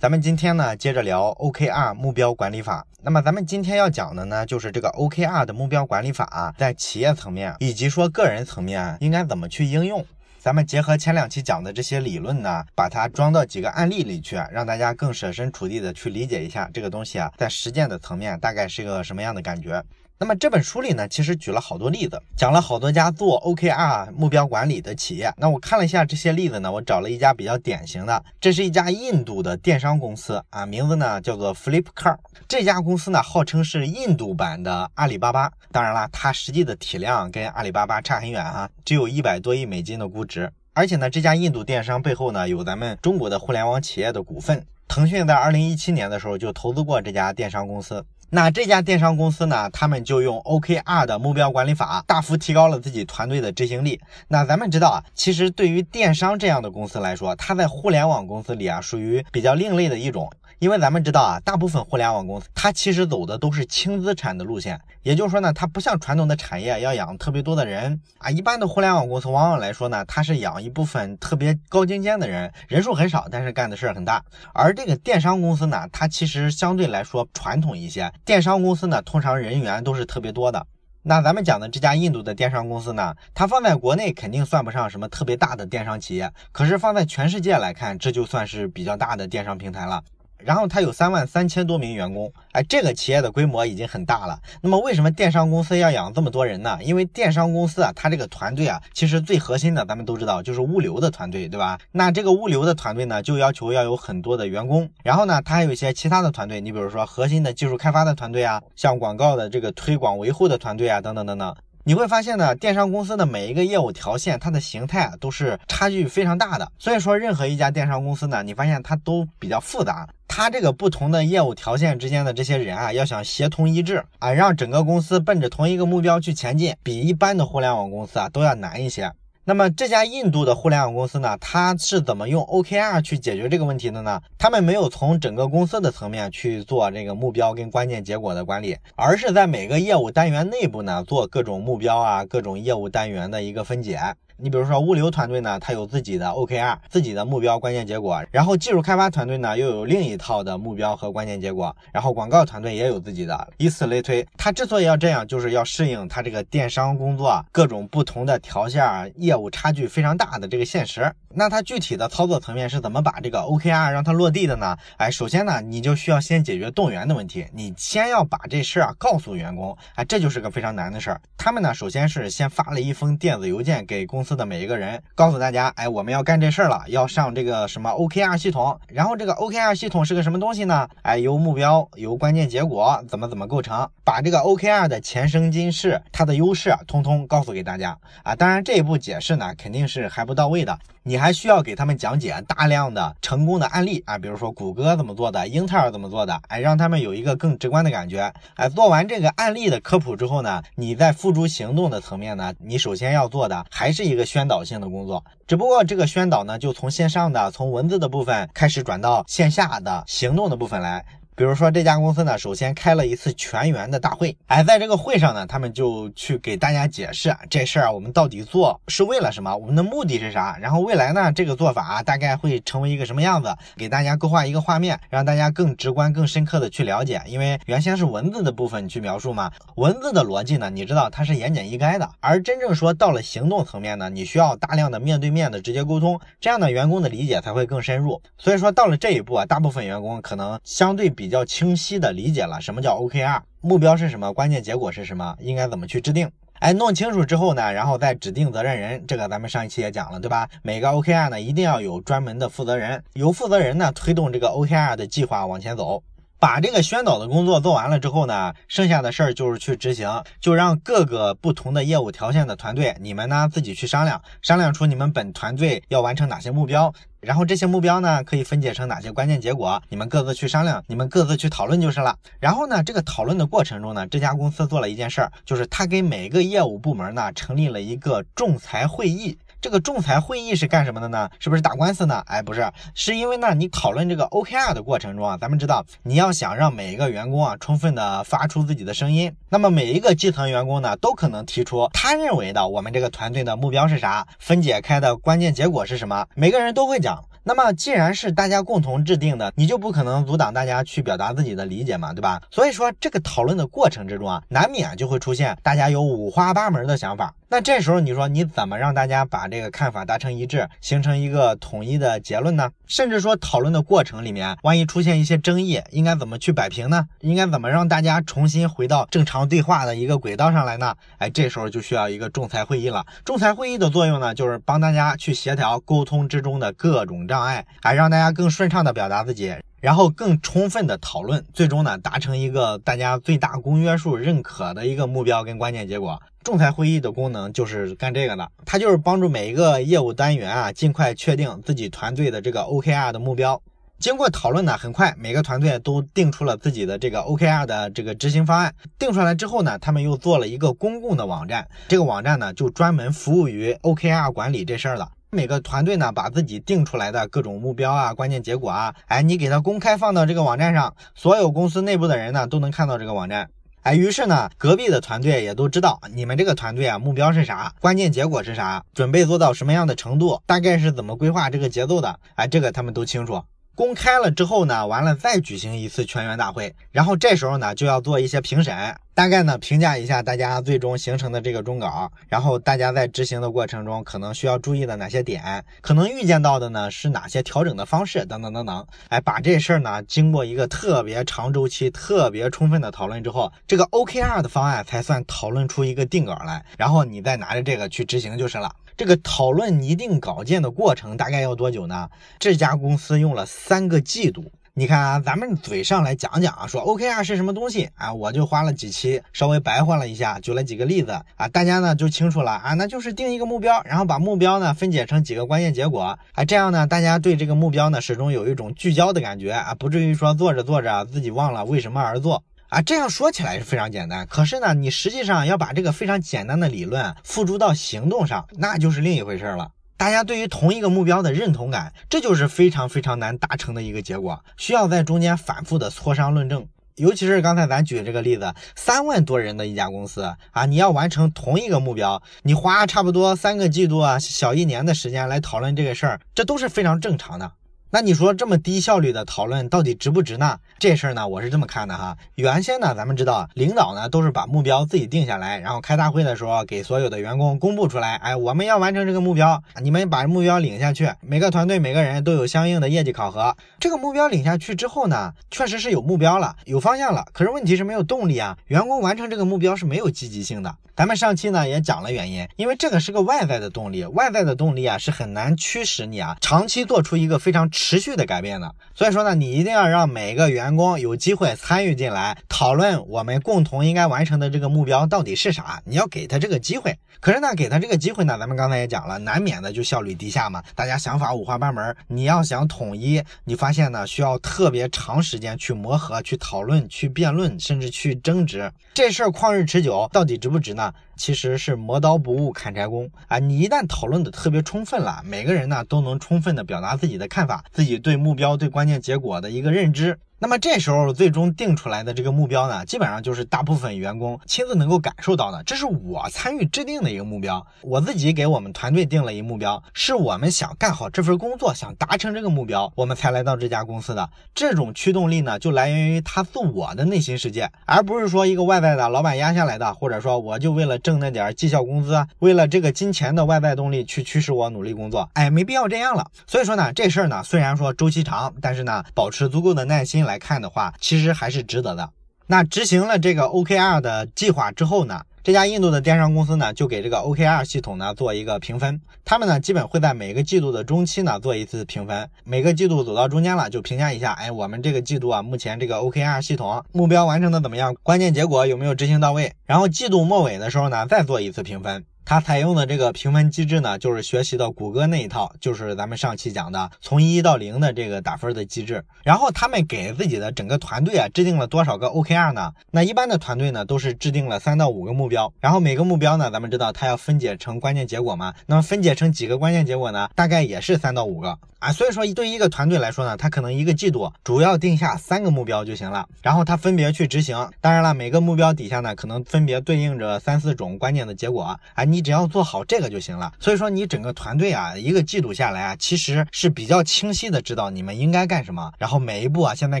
咱们今天呢，接着聊 OKR 目标管理法。那么咱们今天要讲的呢，就是这个 OKR 的目标管理法，在企业层面以及说个人层面应该怎么去应用。咱们结合前两期讲的这些理论呢，把它装到几个案例里去，让大家更设身处地的去理解一下这个东西啊，在实践的层面大概是一个什么样的感觉。那么这本书里呢，其实举了好多例子，讲了好多家做 OKR 目标管理的企业。那我看了一下这些例子呢，我找了一家比较典型的，这是一家印度的电商公司啊，名字呢叫做 Flipkart。这家公司呢，号称是印度版的阿里巴巴。当然了，它实际的体量跟阿里巴巴差很远啊，只有一百多亿美金的估值。而且呢，这家印度电商背后呢，有咱们中国的互联网企业的股份。腾讯在二零一七年的时候就投资过这家电商公司。那这家电商公司呢，他们就用 OKR 的目标管理法，大幅提高了自己团队的执行力。那咱们知道啊，其实对于电商这样的公司来说，它在互联网公司里啊，属于比较另类的一种。因为咱们知道啊，大部分互联网公司它其实走的都是轻资产的路线，也就是说呢，它不像传统的产业要养特别多的人啊。一般的互联网公司往往来说呢，它是养一部分特别高精尖的人，人数很少，但是干的事儿很大。而这个电商公司呢，它其实相对来说传统一些。电商公司呢，通常人员都是特别多的。那咱们讲的这家印度的电商公司呢，它放在国内肯定算不上什么特别大的电商企业，可是放在全世界来看，这就算是比较大的电商平台了。然后它有三万三千多名员工，哎，这个企业的规模已经很大了。那么为什么电商公司要养这么多人呢？因为电商公司啊，它这个团队啊，其实最核心的，咱们都知道就是物流的团队，对吧？那这个物流的团队呢，就要求要有很多的员工。然后呢，它还有一些其他的团队，你比如说核心的技术开发的团队啊，像广告的这个推广维护的团队啊，等等等等。你会发现呢，电商公司的每一个业务条线，它的形态啊都是差距非常大的。所以说，任何一家电商公司呢，你发现它都比较复杂。它这个不同的业务条线之间的这些人啊，要想协同一致啊，让整个公司奔着同一个目标去前进，比一般的互联网公司啊都要难一些。那么这家印度的互联网公司呢，它是怎么用 OKR 去解决这个问题的呢？他们没有从整个公司的层面去做这个目标跟关键结果的管理，而是在每个业务单元内部呢做各种目标啊、各种业务单元的一个分解。你比如说物流团队呢，它有自己的 OKR，自己的目标关键结果，然后技术开发团队呢又有另一套的目标和关键结果，然后广告团队也有自己的，以此类推。它之所以要这样，就是要适应它这个电商工作各种不同的条线业务差距非常大的这个现实。那它具体的操作层面是怎么把这个 OKR 让它落地的呢？哎，首先呢，你就需要先解决动员的问题，你先要把这事儿啊告诉员工，哎，这就是个非常难的事儿。他们呢，首先是先发了一封电子邮件给公司的每一个人，告诉大家，哎，我们要干这事儿了，要上这个什么 OKR 系统。然后这个 OKR 系统是个什么东西呢？哎，由目标、由关键结果怎么怎么构成，把这个 OKR 的前生今世、它的优势通通告诉给大家啊。当然这一步解释呢，肯定是还不到位的。你还需要给他们讲解大量的成功的案例啊，比如说谷歌怎么做的，英特尔怎么做的，哎，让他们有一个更直观的感觉。哎，做完这个案例的科普之后呢，你在付诸行动的层面呢，你首先要做的还是一个宣导性的工作，只不过这个宣导呢，就从线上的从文字的部分开始转到线下的行动的部分来。比如说这家公司呢，首先开了一次全员的大会，哎，在这个会上呢，他们就去给大家解释这事儿我们到底做是为了什么，我们的目的是啥，然后未来呢，这个做法大概会成为一个什么样子，给大家勾画一个画面，让大家更直观、更深刻的去了解。因为原先是文字的部分去描述嘛，文字的逻辑呢，你知道它是言简意赅的，而真正说到了行动层面呢，你需要大量的面对面的直接沟通，这样的员工的理解才会更深入。所以说到了这一步啊，大部分员工可能相对比。比较清晰的理解了什么叫 OKR，目标是什么，关键结果是什么，应该怎么去制定？哎，弄清楚之后呢，然后再指定责任人，这个咱们上一期也讲了，对吧？每个 OKR 呢一定要有专门的负责人，由负责人呢推动这个 OKR 的计划往前走。把这个宣导的工作做完了之后呢，剩下的事儿就是去执行，就让各个不同的业务条线的团队，你们呢自己去商量，商量出你们本团队要完成哪些目标，然后这些目标呢可以分解成哪些关键结果，你们各自去商量，你们各自去讨论就是了。然后呢，这个讨论的过程中呢，这家公司做了一件事儿，就是他给每个业务部门呢成立了一个仲裁会议。这个仲裁会议是干什么的呢？是不是打官司呢？哎，不是，是因为呢，你讨论这个 OKR 的过程中啊，咱们知道，你要想让每一个员工啊充分的发出自己的声音，那么每一个基层员工呢，都可能提出他认为的我们这个团队的目标是啥，分解开的关键结果是什么，每个人都会讲。那么既然是大家共同制定的，你就不可能阻挡大家去表达自己的理解嘛，对吧？所以说这个讨论的过程之中啊，难免就会出现大家有五花八门的想法。那这时候你说你怎么让大家把这个看法达成一致，形成一个统一的结论呢？甚至说讨论的过程里面，万一出现一些争议，应该怎么去摆平呢？应该怎么让大家重新回到正常对话的一个轨道上来呢？哎，这时候就需要一个仲裁会议了。仲裁会议的作用呢，就是帮大家去协调沟通之中的各种障碍，哎，让大家更顺畅的表达自己。然后更充分的讨论，最终呢达成一个大家最大公约数认可的一个目标跟关键结果。仲裁会议的功能就是干这个的，它就是帮助每一个业务单元啊尽快确定自己团队的这个 OKR 的目标。经过讨论呢，很快每个团队都定出了自己的这个 OKR 的这个执行方案。定出来之后呢，他们又做了一个公共的网站，这个网站呢就专门服务于 OKR 管理这事儿了。每个团队呢，把自己定出来的各种目标啊、关键结果啊，哎，你给它公开放到这个网站上，所有公司内部的人呢都能看到这个网站。哎，于是呢，隔壁的团队也都知道你们这个团队啊目标是啥，关键结果是啥，准备做到什么样的程度，大概是怎么规划这个节奏的，哎，这个他们都清楚。公开了之后呢，完了再举行一次全员大会，然后这时候呢就要做一些评审，大概呢评价一下大家最终形成的这个终稿，然后大家在执行的过程中可能需要注意的哪些点，可能预见到的呢是哪些调整的方式等等等等，哎，把这事儿呢经过一个特别长周期、特别充分的讨论之后，这个 OKR 的方案才算讨论出一个定稿来，然后你再拿着这个去执行就是了。这个讨论拟定稿件的过程大概要多久呢？这家公司用了三个季度。你看啊，咱们嘴上来讲讲啊，说 OKR 是什么东西啊，我就花了几期稍微白话了一下，举了几个例子啊，大家呢就清楚了啊，那就是定一个目标，然后把目标呢分解成几个关键结果啊，这样呢大家对这个目标呢始终有一种聚焦的感觉啊，不至于说做着做着自己忘了为什么而做。啊，这样说起来是非常简单，可是呢，你实际上要把这个非常简单的理论付诸到行动上，那就是另一回事了。大家对于同一个目标的认同感，这就是非常非常难达成的一个结果，需要在中间反复的磋商论证。尤其是刚才咱举这个例子，三万多人的一家公司啊，你要完成同一个目标，你花差不多三个季度啊，小一年的时间来讨论这个事儿，这都是非常正常的。那你说这么低效率的讨论到底值不值呢？这事儿呢，我是这么看的哈。原先呢，咱们知道领导呢都是把目标自己定下来，然后开大会的时候给所有的员工公布出来。哎，我们要完成这个目标，你们把目标领下去。每个团队每个人都有相应的业绩考核。这个目标领下去之后呢，确实是有目标了，有方向了。可是问题是没有动力啊，员工完成这个目标是没有积极性的。咱们上期呢也讲了原因，因为这个是个外在的动力，外在的动力啊是很难驱使你啊长期做出一个非常持续的改变的。所以说呢，你一定要让每个员工有机会参与进来，讨论我们共同应该完成的这个目标到底是啥。你要给他这个机会。可是呢，给他这个机会呢，咱们刚才也讲了，难免的就效率低下嘛。大家想法五花八门，你要想统一，你发现呢需要特别长时间去磨合、去讨论、去辩论，甚至去争执。这事儿旷日持久，到底值不值呢？其实是磨刀不误砍柴工啊！你一旦讨论的特别充分了，每个人呢都能充分的表达自己的看法，自己对目标、对关键结果的一个认知。那么这时候最终定出来的这个目标呢，基本上就是大部分员工亲自能够感受到的。这是我参与制定的一个目标，我自己给我们团队定了一目标，是我们想干好这份工作，想达成这个目标，我们才来到这家公司的。这种驱动力呢，就来源于他自我的内心世界，而不是说一个外在的老板压下来的，或者说我就为了挣那点绩效工资，为了这个金钱的外在动力去驱使我努力工作。哎，没必要这样了。所以说呢，这事儿呢，虽然说周期长，但是呢，保持足够的耐心。来看的话，其实还是值得的。那执行了这个 OKR 的计划之后呢，这家印度的电商公司呢，就给这个 OKR 系统呢做一个评分。他们呢，基本会在每个季度的中期呢做一次评分。每个季度走到中间了，就评价一下，哎，我们这个季度啊，目前这个 OKR 系统目标完成的怎么样？关键结果有没有执行到位？然后季度末尾的时候呢，再做一次评分。它采用的这个评分机制呢，就是学习的谷歌那一套，就是咱们上期讲的从一到零的这个打分的机制。然后他们给自己的整个团队啊制定了多少个 OKR 呢？那一般的团队呢都是制定了三到五个目标，然后每个目标呢，咱们知道它要分解成关键结果嘛？那么分解成几个关键结果呢？大概也是三到五个啊。所以说对于一个团队来说呢，它可能一个季度主要定下三个目标就行了，然后它分别去执行。当然了，每个目标底下呢，可能分别对应着三四种关键的结果啊。你。你只要做好这个就行了。所以说你整个团队啊，一个季度下来啊，其实是比较清晰的知道你们应该干什么，然后每一步啊现在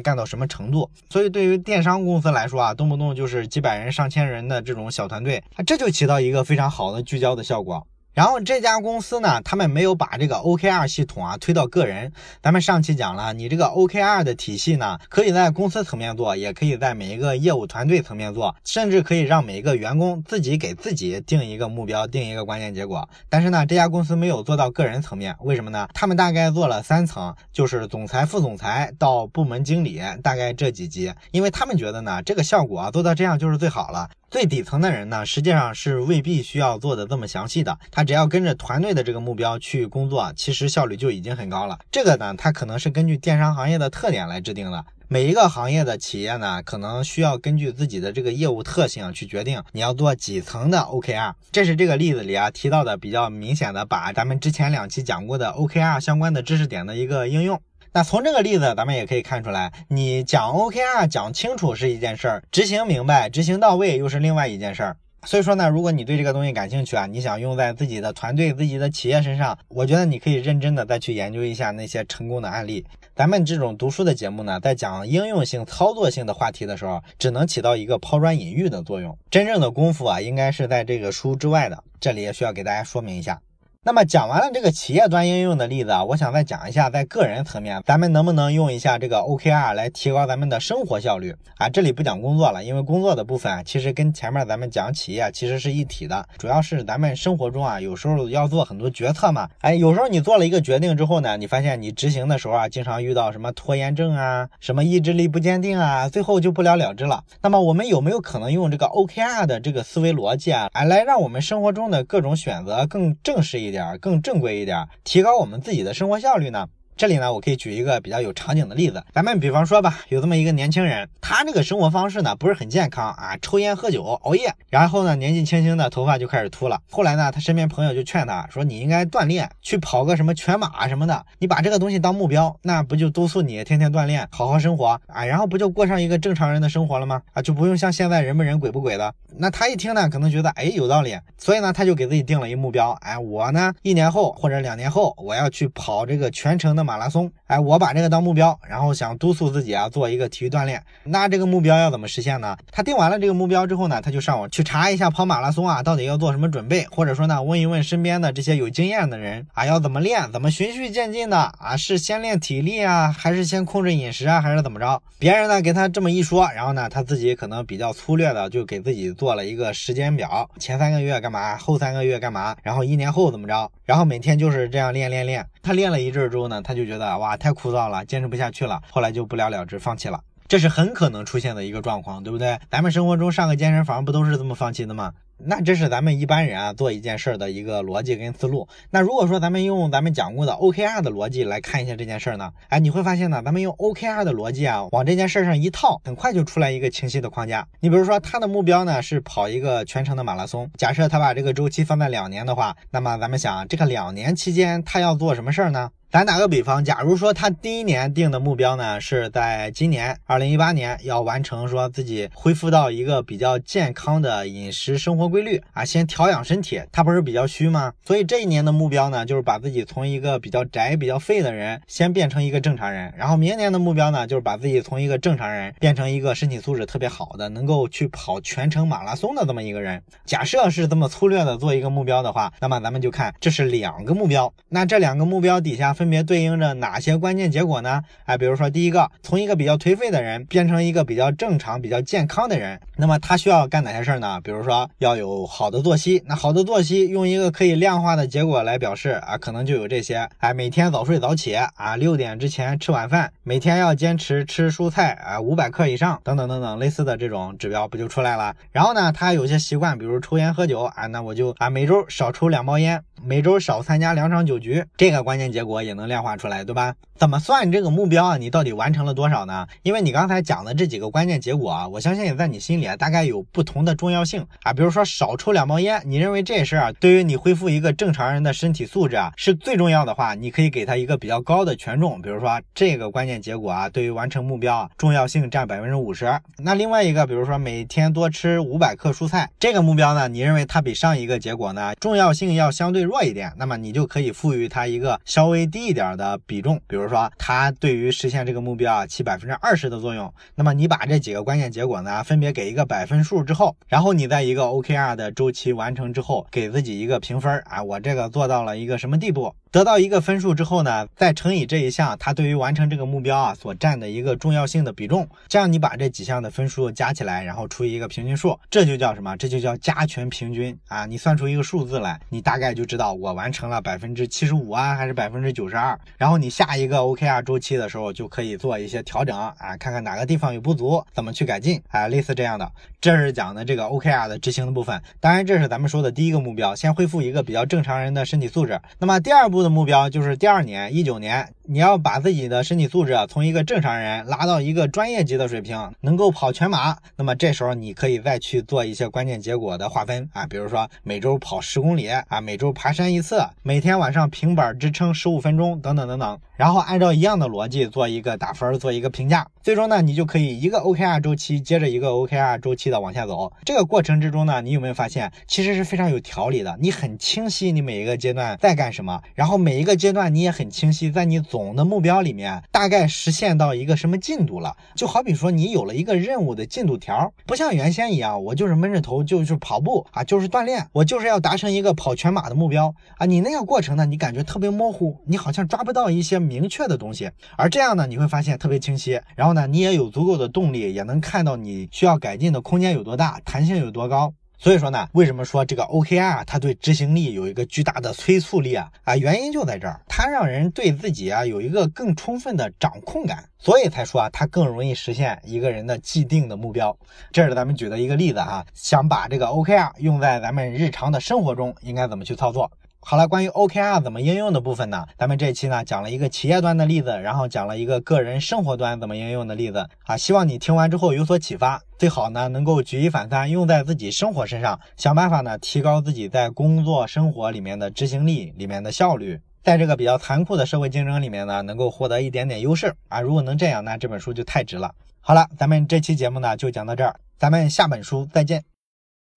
干到什么程度。所以对于电商公司来说啊，动不动就是几百人、上千人的这种小团队，这就起到一个非常好的聚焦的效果。然后这家公司呢，他们没有把这个 OKR 系统啊推到个人。咱们上期讲了，你这个 OKR 的体系呢，可以在公司层面做，也可以在每一个业务团队层面做，甚至可以让每一个员工自己给自己定一个目标，定一个关键结果。但是呢，这家公司没有做到个人层面，为什么呢？他们大概做了三层，就是总裁、副总裁到部门经理，大概这几级，因为他们觉得呢，这个效果啊做到这样就是最好了。最底层的人呢，实际上是未必需要做的这么详细的，他只要跟着团队的这个目标去工作，其实效率就已经很高了。这个呢，它可能是根据电商行业的特点来制定的。每一个行业的企业呢，可能需要根据自己的这个业务特性去决定你要做几层的 OKR。这是这个例子里啊提到的比较明显的，把咱们之前两期讲过的 OKR 相关的知识点的一个应用。那从这个例子，咱们也可以看出来，你讲 OKR 讲清楚是一件事儿，执行明白、执行到位又是另外一件事儿。所以说呢，如果你对这个东西感兴趣啊，你想用在自己的团队、自己的企业身上，我觉得你可以认真的再去研究一下那些成功的案例。咱们这种读书的节目呢，在讲应用性、操作性的话题的时候，只能起到一个抛砖引玉的作用。真正的功夫啊，应该是在这个书之外的。这里也需要给大家说明一下。那么讲完了这个企业端应用的例子啊，我想再讲一下在个人层面，咱们能不能用一下这个 OKR 来提高咱们的生活效率啊？这里不讲工作了，因为工作的部分啊，其实跟前面咱们讲企业其实是一体的，主要是咱们生活中啊，有时候要做很多决策嘛。哎，有时候你做了一个决定之后呢，你发现你执行的时候啊，经常遇到什么拖延症啊，什么意志力不坚定啊，最后就不了了之了。那么我们有没有可能用这个 OKR 的这个思维逻辑啊，来让我们生活中的各种选择更正式一一点，更正规？一点，提高我们自己的生活效率呢？这里呢，我可以举一个比较有场景的例子，咱们比方说吧，有这么一个年轻人，他这个生活方式呢不是很健康啊，抽烟喝酒熬夜，然后呢年纪轻轻的头发就开始秃了。后来呢，他身边朋友就劝他说，你应该锻炼，去跑个什么全马什么的，你把这个东西当目标，那不就督促你天天锻炼，好好生活啊，然后不就过上一个正常人的生活了吗？啊，就不用像现在人不人鬼不鬼的。那他一听呢，可能觉得哎有道理，所以呢他就给自己定了一目标，哎我呢一年后或者两年后我要去跑这个全程的马拉松。哎，我把这个当目标，然后想督促自己啊，做一个体育锻炼。那这个目标要怎么实现呢？他定完了这个目标之后呢，他就上网去查一下跑马拉松啊，到底要做什么准备，或者说呢，问一问身边的这些有经验的人啊，要怎么练，怎么循序渐进的啊，是先练体力啊，还是先控制饮食啊，还是怎么着？别人呢给他这么一说，然后呢，他自己可能比较粗略的就给自己做了一个时间表，前三个月干嘛，后三个月干嘛，然后一年后怎么着，然后每天就是这样练练练。他练了一阵之后呢，他就觉得哇。太枯燥了，坚持不下去了，后来就不了了之，放弃了。这是很可能出现的一个状况，对不对？咱们生活中上个健身房不都是这么放弃的吗？那这是咱们一般人啊做一件事儿的一个逻辑跟思路。那如果说咱们用咱们讲过的 OKR 的逻辑来看一下这件事儿呢，哎，你会发现呢，咱们用 OKR 的逻辑啊往这件事儿上一套，很快就出来一个清晰的框架。你比如说他的目标呢是跑一个全程的马拉松，假设他把这个周期放在两年的话，那么咱们想这个两年期间他要做什么事儿呢？咱打个比方，假如说他第一年定的目标呢，是在今年二零一八年要完成，说自己恢复到一个比较健康的饮食生活规律啊，先调养身体。他不是比较虚吗？所以这一年的目标呢，就是把自己从一个比较宅、比较废的人，先变成一个正常人。然后明年的目标呢，就是把自己从一个正常人变成一个身体素质特别好的，能够去跑全程马拉松的这么一个人。假设是这么粗略的做一个目标的话，那么咱们就看这是两个目标，那这两个目标底下。分别对应着哪些关键结果呢？哎，比如说第一个，从一个比较颓废的人变成一个比较正常、比较健康的人，那么他需要干哪些事儿呢？比如说要有好的作息，那好的作息用一个可以量化的结果来表示啊，可能就有这些，哎，每天早睡早起啊，六点之前吃晚饭，每天要坚持吃蔬菜啊，五百克以上，等等等等，类似的这种指标不就出来了？然后呢，他有些习惯，比如抽烟喝酒啊，那我就啊每周少抽两包烟，每周少参加两场酒局，这个关键结果。也能量化出来，对吧？怎么算这个目标啊？你到底完成了多少呢？因为你刚才讲的这几个关键结果啊，我相信也在你心里啊，大概有不同的重要性啊。比如说少抽两包烟，你认为这事儿啊，对于你恢复一个正常人的身体素质啊，是最重要的话，你可以给他一个比较高的权重。比如说这个关键结果啊，对于完成目标啊，重要性占百分之五十。那另外一个，比如说每天多吃五百克蔬菜，这个目标呢，你认为它比上一个结果呢，重要性要相对弱一点，那么你就可以赋予它一个稍微低一点的比重，比如说它对于实现这个目标啊起百分之二十的作用。那么你把这几个关键结果呢，分别给一个百分数之后，然后你在一个 OKR 的周期完成之后，给自己一个评分啊，我这个做到了一个什么地步？得到一个分数之后呢，再乘以这一项它对于完成这个目标啊所占的一个重要性的比重，这样你把这几项的分数加起来，然后除以一个平均数，这就叫什么？这就叫加权平均啊！你算出一个数字来，你大概就知道我完成了百分之七十五啊，还是百分之九十二。然后你下一个 OKR 周期的时候就可以做一些调整啊，看看哪个地方有不足，怎么去改进啊，类似这样的。这是讲的这个 OKR 的执行的部分。当然，这是咱们说的第一个目标，先恢复一个比较正常人的身体素质。那么第二步的目标就是第二年一九年，你要把自己的身体素质从一个正常人拉到一个专业级的水平，能够跑全马。那么这时候你可以再去做一些关键结果的划分啊，比如说每周跑十公里啊，每周爬山一次，每天晚上平板支撑十五分钟等等等等。然后按照一样的逻辑做一个打分，做一个评价。最终呢，你就可以一个 OKR 周期接着一个 OKR 周期的往下走。这个过程之中呢，你有没有发现其实是非常有条理的？你很清晰你每一个阶段在干什么，然后每一个阶段你也很清晰，在你走总的目标里面大概实现到一个什么进度了。就好比说你有了一个任务的进度条，不像原先一样，我就是闷着头就是跑步啊，就是锻炼，我就是要达成一个跑全马的目标啊。你那个过程呢，你感觉特别模糊，你好像抓不到一些。明确的东西，而这样呢，你会发现特别清晰。然后呢，你也有足够的动力，也能看到你需要改进的空间有多大，弹性有多高。所以说呢，为什么说这个 OKR 它对执行力有一个巨大的催促力啊？啊，原因就在这儿，它让人对自己啊有一个更充分的掌控感，所以才说啊，它更容易实现一个人的既定的目标。这是咱们举的一个例子哈，想把这个 OKR 用在咱们日常的生活中，应该怎么去操作？好了，关于 OKR 怎么应用的部分呢？咱们这期呢讲了一个企业端的例子，然后讲了一个个人生活端怎么应用的例子啊。希望你听完之后有所启发，最好呢能够举一反三，用在自己生活身上，想办法呢提高自己在工作生活里面的执行力里面的效率，在这个比较残酷的社会竞争里面呢，能够获得一点点优势啊。如果能这样，那这本书就太值了。好了，咱们这期节目呢就讲到这儿，咱们下本书再见。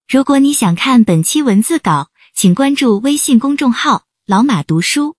如果你想看本期文字稿。请关注微信公众号“老马读书”。